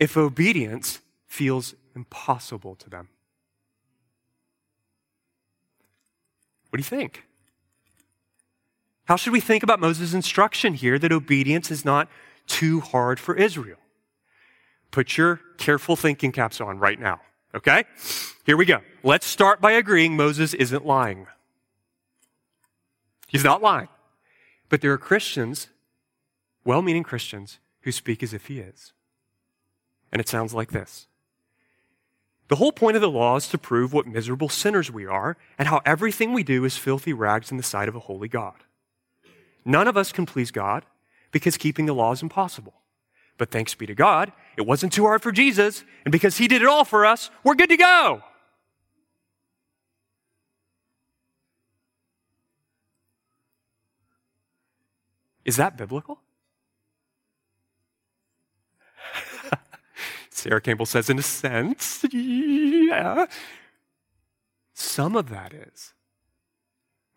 if obedience feels impossible to them? What do you think? How should we think about Moses' instruction here that obedience is not too hard for Israel? Put your careful thinking caps on right now, okay? Here we go. Let's start by agreeing Moses isn't lying. He's not lying. But there are Christians, well meaning Christians, who speak as if he is. And it sounds like this The whole point of the law is to prove what miserable sinners we are and how everything we do is filthy rags in the sight of a holy God. None of us can please God because keeping the law is impossible. But thanks be to God, it wasn't too hard for Jesus, and because he did it all for us, we're good to go. Is that biblical? [laughs] Sarah Campbell says, in a sense, yeah. Some of that is,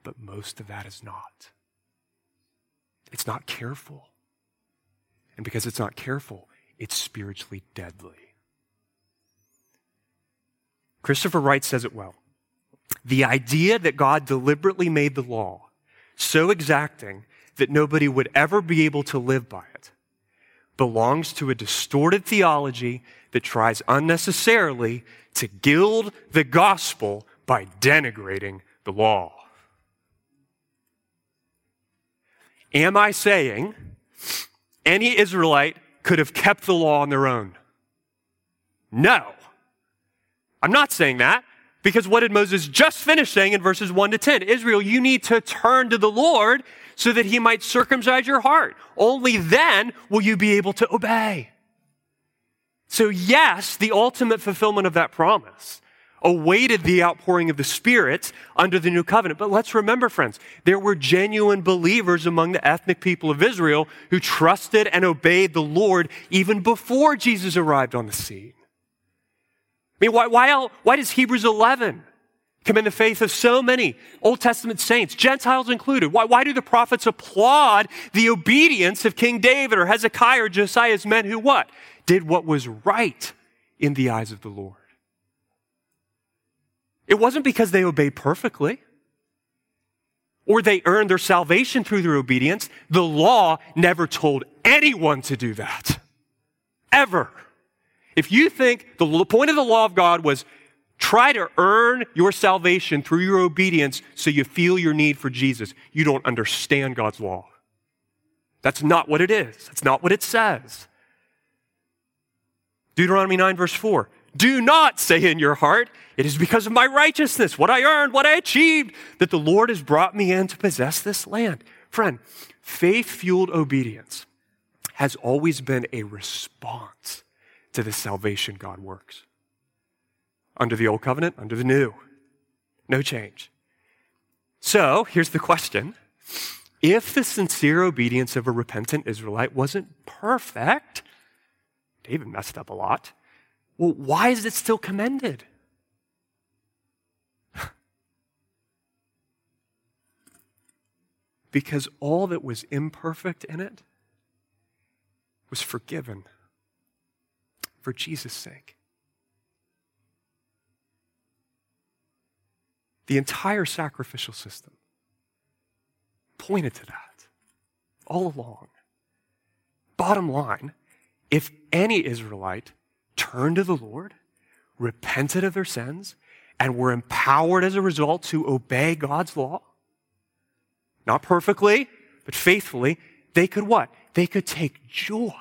but most of that is not. It's not careful. And because it's not careful, it's spiritually deadly. Christopher Wright says it well. The idea that God deliberately made the law so exacting that nobody would ever be able to live by it belongs to a distorted theology that tries unnecessarily to gild the gospel by denigrating the law. Am I saying any Israelite could have kept the law on their own? No. I'm not saying that because what did Moses just finish saying in verses 1 to 10? Israel, you need to turn to the Lord so that he might circumcise your heart. Only then will you be able to obey. So, yes, the ultimate fulfillment of that promise awaited the outpouring of the Spirit under the new covenant. But let's remember, friends, there were genuine believers among the ethnic people of Israel who trusted and obeyed the Lord even before Jesus arrived on the scene. I mean, why, why, why does Hebrews 11 commend the faith of so many Old Testament saints, Gentiles included? Why, why do the prophets applaud the obedience of King David or Hezekiah or Josiah's men who what? Did what was right in the eyes of the Lord. It wasn't because they obeyed perfectly or they earned their salvation through their obedience. The law never told anyone to do that. Ever. If you think the point of the law of God was try to earn your salvation through your obedience so you feel your need for Jesus, you don't understand God's law. That's not what it is. That's not what it says. Deuteronomy 9, verse 4. Do not say in your heart, it is because of my righteousness, what I earned, what I achieved, that the Lord has brought me in to possess this land. Friend, faith fueled obedience has always been a response to the salvation God works. Under the old covenant, under the new. No change. So here's the question If the sincere obedience of a repentant Israelite wasn't perfect, David messed up a lot. Well, why is it still commended? [laughs] because all that was imperfect in it was forgiven for Jesus' sake. The entire sacrificial system pointed to that all along. Bottom line, if any Israelite turned to the Lord, repented of their sins, and were empowered as a result to obey God's law, not perfectly, but faithfully, they could what? They could take joy.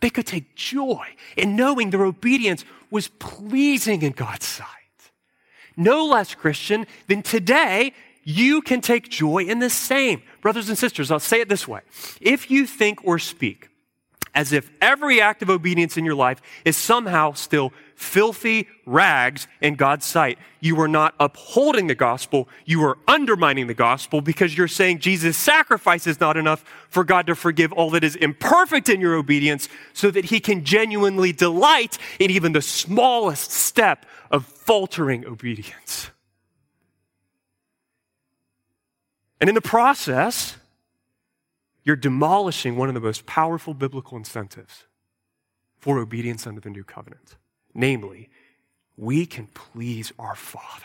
They could take joy in knowing their obedience was pleasing in God's sight. No less Christian than today, you can take joy in the same. Brothers and sisters, I'll say it this way. If you think or speak as if every act of obedience in your life is somehow still filthy rags in God's sight. You are not upholding the gospel. You are undermining the gospel because you're saying Jesus' sacrifice is not enough for God to forgive all that is imperfect in your obedience so that he can genuinely delight in even the smallest step of faltering obedience. And in the process, you're demolishing one of the most powerful biblical incentives for obedience under the new covenant. Namely, we can please our Father.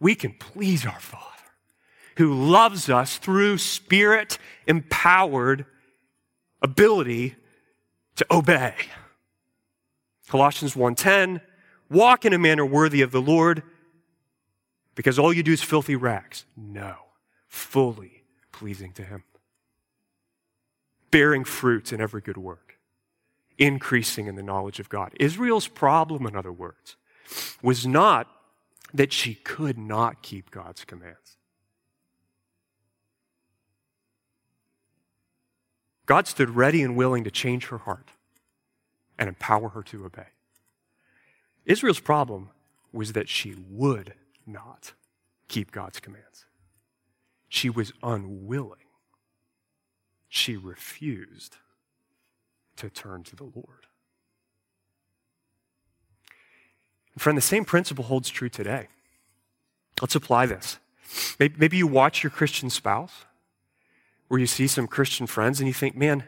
We can please our Father who loves us through spirit empowered ability to obey. Colossians 1:10 walk in a manner worthy of the Lord because all you do is filthy rags. No, fully pleasing to him. Bearing fruit in every good work increasing in the knowledge of God. Israel's problem, in other words, was not that she could not keep God's commands. God stood ready and willing to change her heart and empower her to obey. Israel's problem was that she would not keep God's commands. She was unwilling. She refused to turn to the Lord. Friend, the same principle holds true today. Let's apply this. Maybe you watch your Christian spouse, or you see some Christian friends, and you think, man,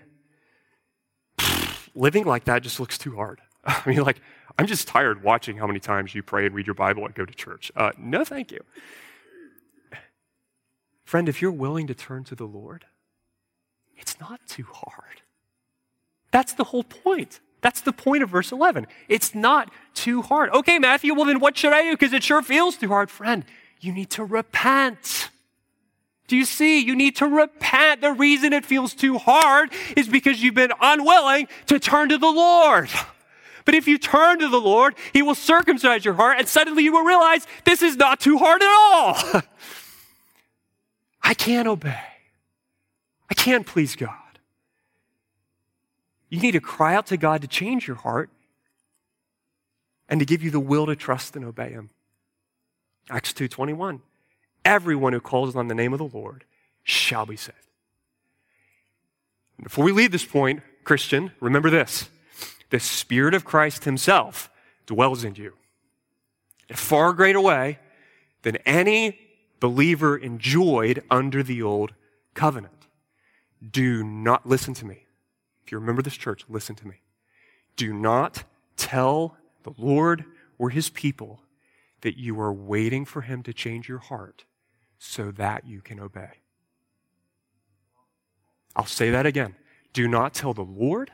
living like that just looks too hard. [laughs] I mean, like, I'm just tired watching how many times you pray and read your Bible and go to church. Uh, no, thank you. Friend, if you're willing to turn to the Lord, it's not too hard. That's the whole point. That's the point of verse 11. It's not too hard. Okay, Matthew, well, then what should I do? Because it sure feels too hard. Friend, you need to repent. Do you see? You need to repent. The reason it feels too hard is because you've been unwilling to turn to the Lord. But if you turn to the Lord, He will circumcise your heart, and suddenly you will realize this is not too hard at all. [laughs] I can't obey. I can't please God. You need to cry out to God to change your heart and to give you the will to trust and obey him. Acts 2:21. Everyone who calls on the name of the Lord shall be saved. Before we leave this point, Christian, remember this. The Spirit of Christ Himself dwells in you in a far greater way than any believer enjoyed under the old covenant. Do not listen to me. If you remember this church, listen to me. Do not tell the Lord or his people that you are waiting for him to change your heart so that you can obey. I'll say that again. Do not tell the Lord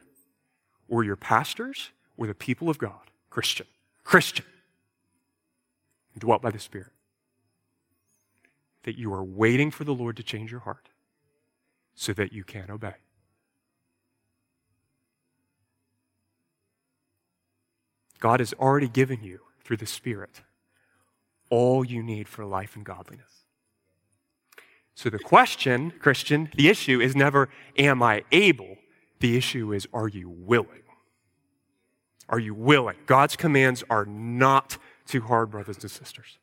or your pastors or the people of God, Christian, Christian, dwelt by the Spirit, that you are waiting for the Lord to change your heart so that you can obey. God has already given you, through the Spirit, all you need for life and godliness. So the question, Christian, the issue is never, am I able? The issue is, are you willing? Are you willing? God's commands are not too hard, brothers and sisters.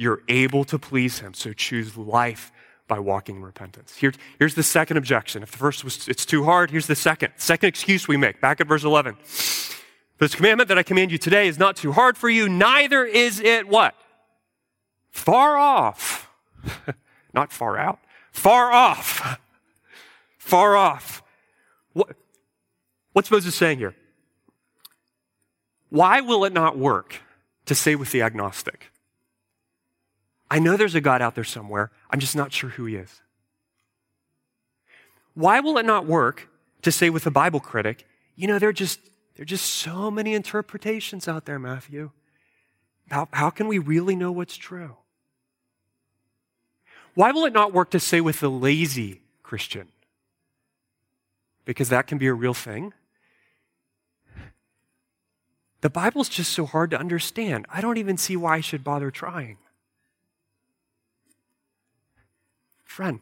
You're able to please Him, so choose life by walking in repentance. Here, here's the second objection. If the first was, it's too hard, here's the second. Second excuse we make. Back at verse 11. This commandment that I command you today is not too hard for you, neither is it what? Far off. [laughs] not far out. Far off. [laughs] far off. What, what's Moses saying here? Why will it not work to say with the agnostic? I know there's a God out there somewhere. I'm just not sure who he is. Why will it not work to say with the Bible critic, you know, they're just there are just so many interpretations out there, Matthew. How, how can we really know what's true? Why will it not work to say with the lazy Christian? Because that can be a real thing. The Bible's just so hard to understand. I don't even see why I should bother trying. Friend,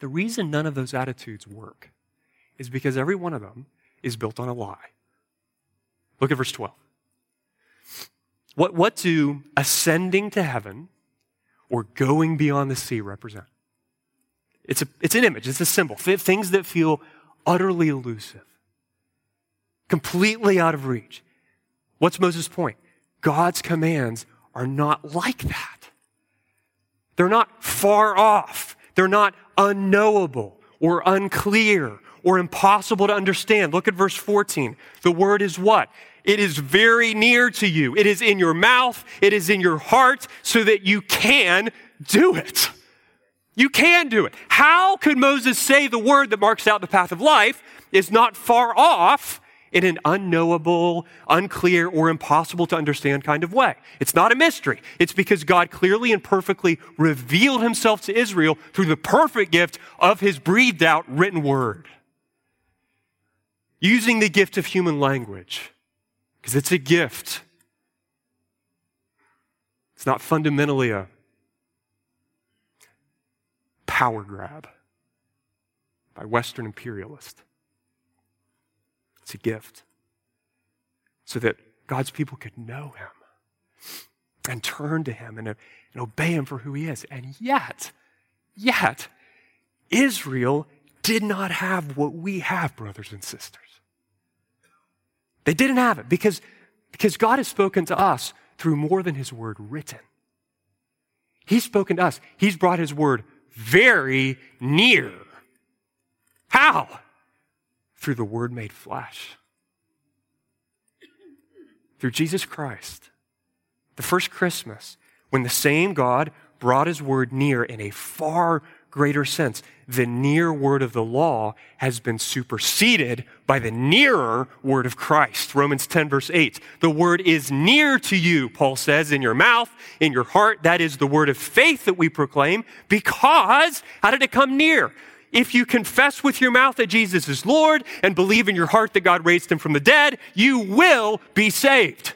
the reason none of those attitudes work is because every one of them is built on a lie. Look at verse 12. What, what do ascending to heaven or going beyond the sea represent? It's, a, it's an image, it's a symbol. Things that feel utterly elusive, completely out of reach. What's Moses' point? God's commands are not like that. They're not far off. They're not unknowable or unclear or impossible to understand. Look at verse 14. The word is what? It is very near to you. It is in your mouth. It is in your heart so that you can do it. You can do it. How could Moses say the word that marks out the path of life is not far off in an unknowable, unclear, or impossible to understand kind of way? It's not a mystery. It's because God clearly and perfectly revealed himself to Israel through the perfect gift of his breathed out written word. Using the gift of human language, because it's a gift. It's not fundamentally a power grab by Western imperialists. It's a gift so that God's people could know him and turn to him and, and obey him for who he is. And yet, yet, Israel did not have what we have, brothers and sisters. They didn't have it because, because God has spoken to us through more than his word written. He's spoken to us. He's brought his word very near. How? Through the Word made flesh. Through Jesus Christ. The first Christmas, when the same God brought His Word near in a far greater sense. The near word of the law has been superseded by the nearer word of Christ. Romans 10 verse 8. The word is near to you, Paul says, in your mouth, in your heart. That is the word of faith that we proclaim because how did it come near? If you confess with your mouth that Jesus is Lord and believe in your heart that God raised him from the dead, you will be saved.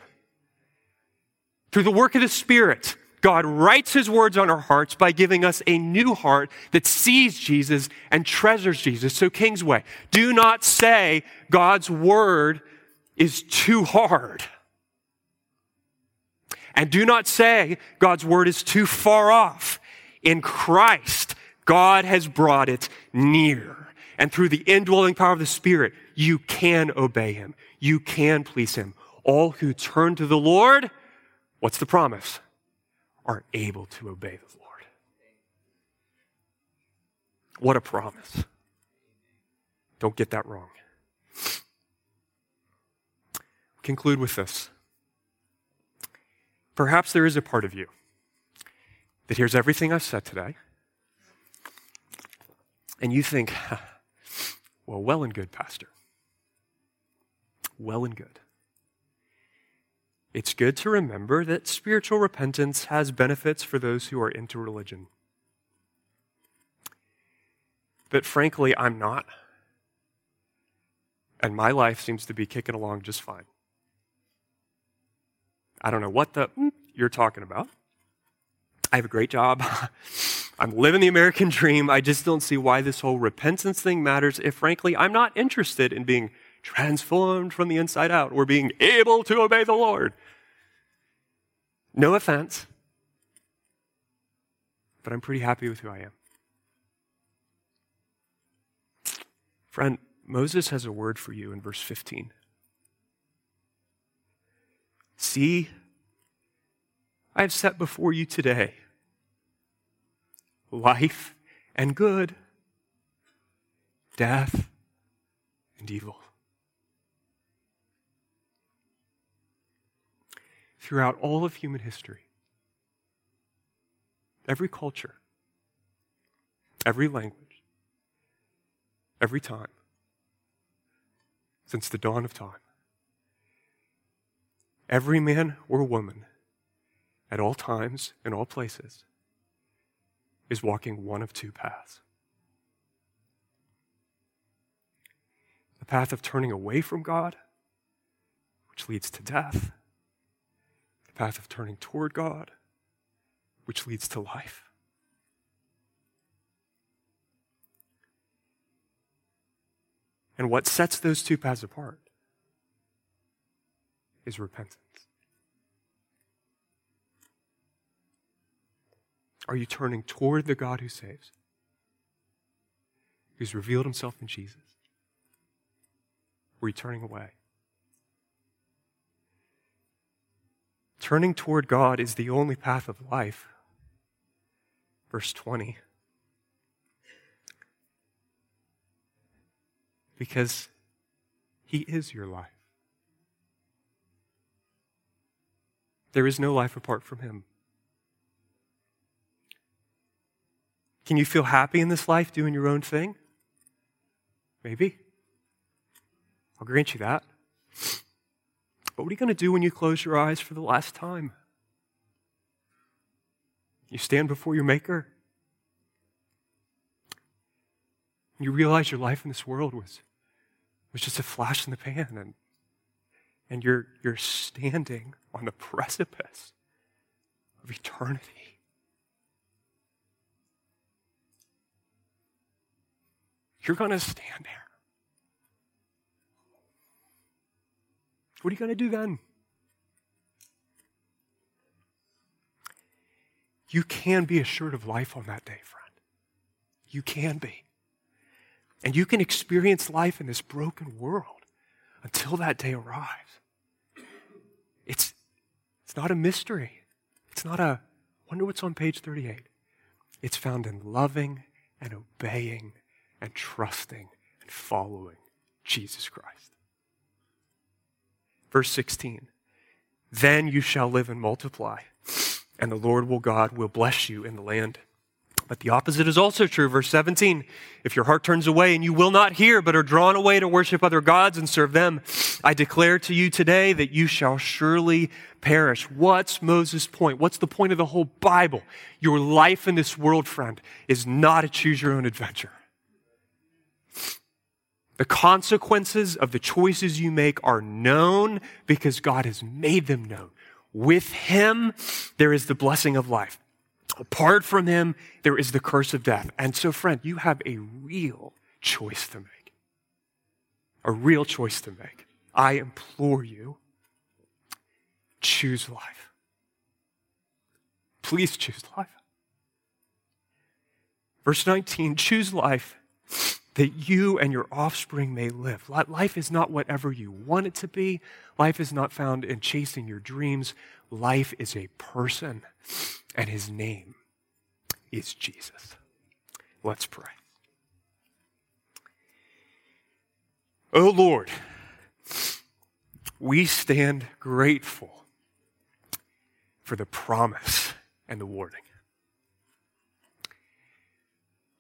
Through the work of the Spirit, God writes his words on our hearts by giving us a new heart that sees Jesus and treasures Jesus. So, Kingsway, do not say God's word is too hard. And do not say God's word is too far off. In Christ, God has brought it near. And through the indwelling power of the Spirit, you can obey him. You can please him. All who turn to the Lord, what's the promise? are able to obey the Lord. What a promise. Don't get that wrong. Conclude with this. Perhaps there is a part of you that hears everything I've said today, and you think, [sighs] well, well and good, Pastor. Well and good it's good to remember that spiritual repentance has benefits for those who are into religion. But frankly, I'm not. And my life seems to be kicking along just fine. I don't know what the hmm, you're talking about. I have a great job. [laughs] I'm living the American dream. I just don't see why this whole repentance thing matters if, frankly, I'm not interested in being transformed from the inside out or being able to obey the Lord. No offense, but I'm pretty happy with who I am. Friend, Moses has a word for you in verse 15. See, I have set before you today life and good, death and evil. throughout all of human history. Every culture, every language, every time, since the dawn of time. Every man or woman, at all times, in all places, is walking one of two paths. The path of turning away from God, which leads to death, the path of turning toward God, which leads to life. And what sets those two paths apart is repentance. Are you turning toward the God who saves? Who's revealed himself in Jesus? Or are you turning away? Turning toward God is the only path of life. Verse 20. Because He is your life. There is no life apart from Him. Can you feel happy in this life doing your own thing? Maybe. I'll grant you that. But what are you going to do when you close your eyes for the last time? You stand before your Maker. You realize your life in this world was, was just a flash in the pan, and, and you're, you're standing on the precipice of eternity. You're going to stand there. What are you going to do then? You can be assured of life on that day, friend. You can be. And you can experience life in this broken world until that day arrives. It's, it's not a mystery. It's not a wonder what's on page 38. It's found in loving and obeying and trusting and following Jesus Christ. Verse 16 Then you shall live and multiply, and the Lord will God will bless you in the land. But the opposite is also true. Verse 17 If your heart turns away and you will not hear, but are drawn away to worship other gods and serve them, I declare to you today that you shall surely perish. What's Moses' point? What's the point of the whole Bible? Your life in this world, friend, is not a choose your own adventure. The consequences of the choices you make are known because God has made them known. With Him, there is the blessing of life. Apart from Him, there is the curse of death. And so, friend, you have a real choice to make. A real choice to make. I implore you, choose life. Please choose life. Verse 19 choose life that you and your offspring may live. Life is not whatever you want it to be. Life is not found in chasing your dreams. Life is a person, and his name is Jesus. Let's pray. Oh Lord, we stand grateful for the promise and the warning.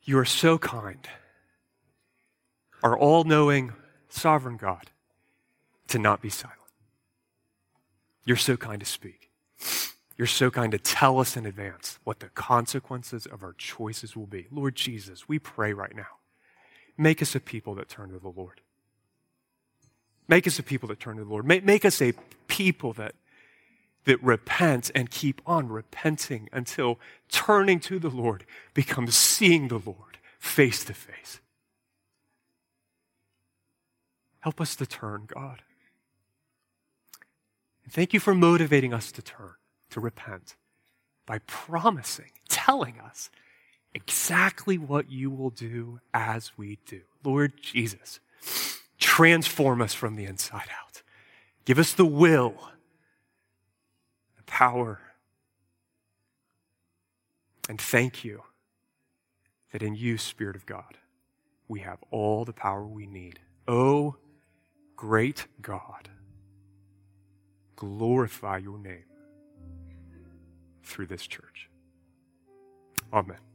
You are so kind our all knowing, sovereign God to not be silent. You're so kind to speak. You're so kind to tell us in advance what the consequences of our choices will be. Lord Jesus, we pray right now. Make us a people that turn to the Lord. Make us a people that turn to the Lord. Make, make us a people that, that repent and keep on repenting until turning to the Lord becomes seeing the Lord face to face. Help us to turn, God. And thank you for motivating us to turn, to repent, by promising, telling us exactly what you will do as we do. Lord Jesus, transform us from the inside out. Give us the will, the power, and thank you that in you, Spirit of God, we have all the power we need. Oh, Great God, glorify your name through this church. Amen.